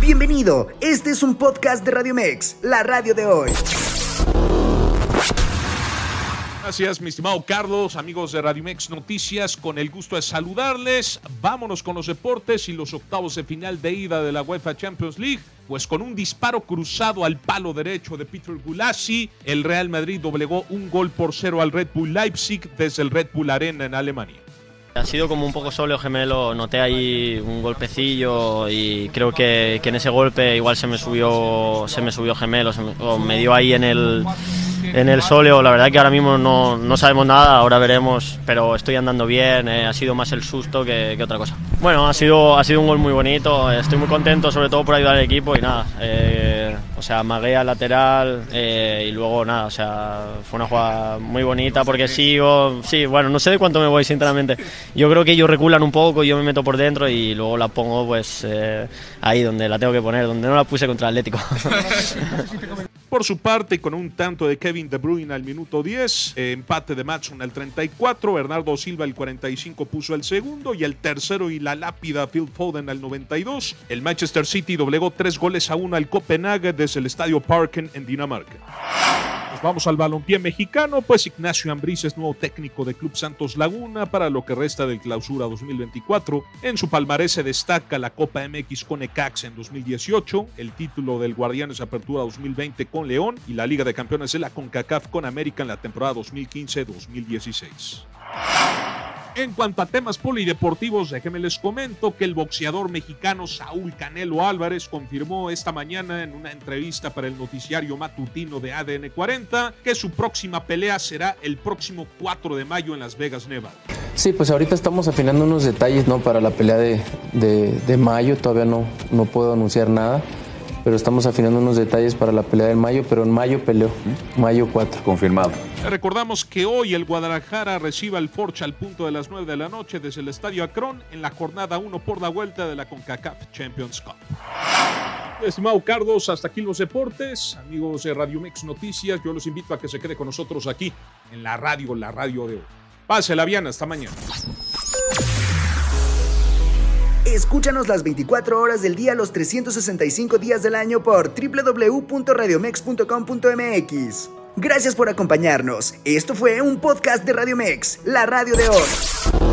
Bienvenido, este es un podcast de Radio Mex, la radio de hoy. Gracias, mi estimado Carlos, amigos de Radio Mex Noticias, con el gusto de saludarles. Vámonos con los deportes y los octavos de final de ida de la UEFA Champions League. Pues con un disparo cruzado al palo derecho de Peter Gulassi, el Real Madrid doblegó un gol por cero al Red Bull Leipzig desde el Red Bull Arena en Alemania. Ha sido como un poco solo gemelo, noté ahí un golpecillo y creo que, que en ese golpe igual se me subió, se me subió gemelo, se me, o me dio ahí en el, en el sóleo. La verdad que ahora mismo no, no sabemos nada, ahora veremos, pero estoy andando bien, eh, ha sido más el susto que, otra cosa. Bueno, ha sido, ha sido un gol muy bonito, estoy muy contento sobre todo por ayudar al equipo y nada. Eh, o sea, magué al lateral eh, y luego nada, o sea, fue una jugada muy bonita porque sigo, sí, bueno, no sé de cuánto me voy sinceramente. Yo creo que ellos reculan un poco, yo me meto por dentro y luego la pongo pues eh, ahí donde la tengo que poner, donde no la puse contra Atlético. Por su parte, con un tanto de Kevin De Bruyne al minuto 10, eh, empate de Matson al 34, Bernardo Silva al 45 puso el segundo y el tercero y la lápida Phil Foden al 92. El Manchester City doblegó tres goles a uno al Copenhague desde el Estadio Parken en Dinamarca. Nos vamos al balompié mexicano, pues Ignacio Ambriz es nuevo técnico de Club Santos Laguna para lo que resta del clausura 2024. En su palmarés se destaca la Copa MX con Ecax en 2018, el título del Guardianes Apertura 2020 con León y la Liga de Campeones de la CONCACAF con América en la temporada 2015-2016. En cuanto a temas polideportivos, déjenme les comento que el boxeador mexicano Saúl Canelo Álvarez confirmó esta mañana en una entrevista para el noticiario matutino de ADN 40 que su próxima pelea será el próximo 4 de mayo en Las Vegas, Nevada. Sí, pues ahorita estamos afinando unos detalles ¿no? para la pelea de, de, de mayo, todavía no, no puedo anunciar nada pero estamos afinando unos detalles para la pelea del mayo, pero en mayo peleó, mayo 4. Confirmado. Recordamos que hoy el Guadalajara recibe al Forcha al punto de las 9 de la noche desde el Estadio Akron en la jornada 1 por la vuelta de la CONCACAF Champions Cup. Estimado Carlos, hasta aquí los deportes. Amigos de Radio Mex Noticias, yo los invito a que se quede con nosotros aquí en la radio, la radio de hoy. Pásela bien, hasta mañana. Escúchanos las 24 horas del día, los 365 días del año por www.radiomex.com.mx. Gracias por acompañarnos. Esto fue un podcast de Radio Mex, la radio de hoy.